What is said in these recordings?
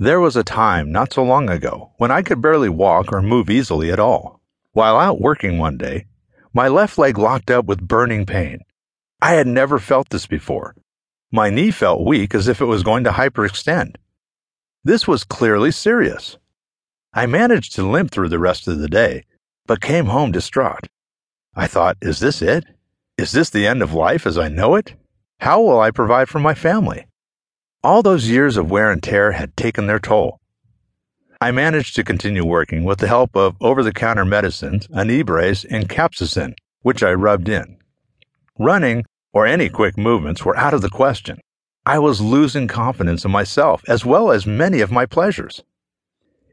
There was a time not so long ago when I could barely walk or move easily at all. While out working one day, my left leg locked up with burning pain. I had never felt this before. My knee felt weak as if it was going to hyperextend. This was clearly serious. I managed to limp through the rest of the day, but came home distraught. I thought, is this it? Is this the end of life as I know it? How will I provide for my family? All those years of wear and tear had taken their toll. I managed to continue working with the help of over the counter medicines, Anibrace, and Capsaicin, which I rubbed in. Running or any quick movements were out of the question. I was losing confidence in myself as well as many of my pleasures.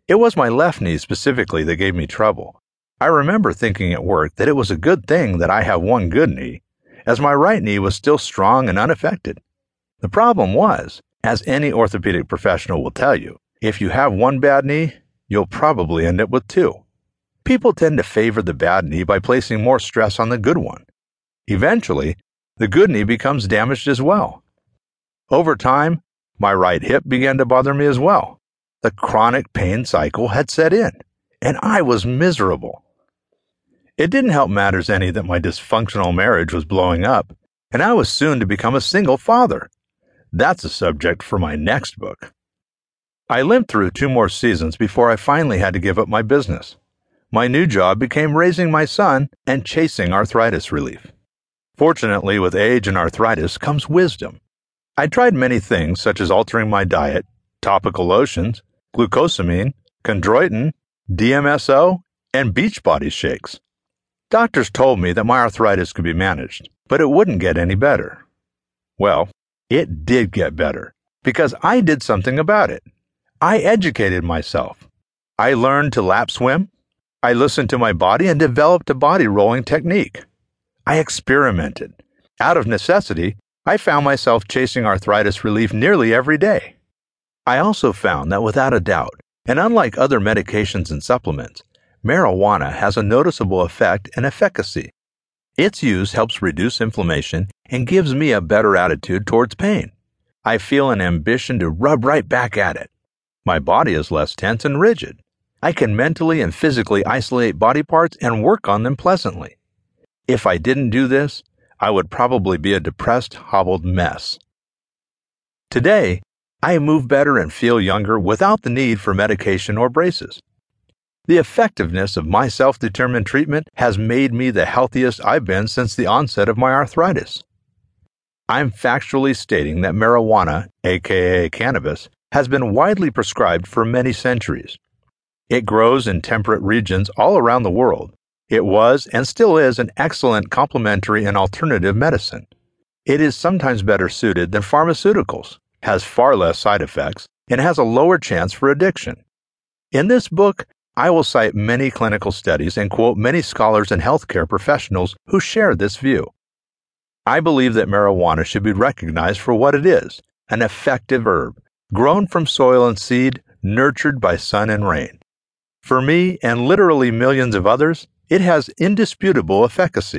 It was my left knee specifically that gave me trouble. I remember thinking at work that it was a good thing that I have one good knee, as my right knee was still strong and unaffected. The problem was, as any orthopedic professional will tell you, if you have one bad knee, you'll probably end up with two. People tend to favor the bad knee by placing more stress on the good one. Eventually, the good knee becomes damaged as well. Over time, my right hip began to bother me as well. The chronic pain cycle had set in, and I was miserable. It didn't help matters any that my dysfunctional marriage was blowing up, and I was soon to become a single father. That's a subject for my next book. I limped through two more seasons before I finally had to give up my business. My new job became raising my son and chasing arthritis relief. Fortunately, with age and arthritis comes wisdom. I tried many things, such as altering my diet, topical lotions, glucosamine, chondroitin, DMSO, and Beachbody shakes. Doctors told me that my arthritis could be managed, but it wouldn't get any better. Well, it did get better because I did something about it. I educated myself. I learned to lap swim. I listened to my body and developed a body rolling technique. I experimented. Out of necessity, I found myself chasing arthritis relief nearly every day. I also found that without a doubt, and unlike other medications and supplements, marijuana has a noticeable effect and efficacy. Its use helps reduce inflammation and gives me a better attitude towards pain. I feel an ambition to rub right back at it. My body is less tense and rigid. I can mentally and physically isolate body parts and work on them pleasantly. If I didn't do this, I would probably be a depressed, hobbled mess. Today, I move better and feel younger without the need for medication or braces. The effectiveness of my self determined treatment has made me the healthiest I've been since the onset of my arthritis. I'm factually stating that marijuana, aka cannabis, has been widely prescribed for many centuries. It grows in temperate regions all around the world. It was and still is an excellent complementary and alternative medicine. It is sometimes better suited than pharmaceuticals, has far less side effects, and has a lower chance for addiction. In this book, I will cite many clinical studies and quote many scholars and healthcare professionals who share this view. I believe that marijuana should be recognized for what it is an effective herb grown from soil and seed, nurtured by sun and rain. For me and literally millions of others, it has indisputable efficacy.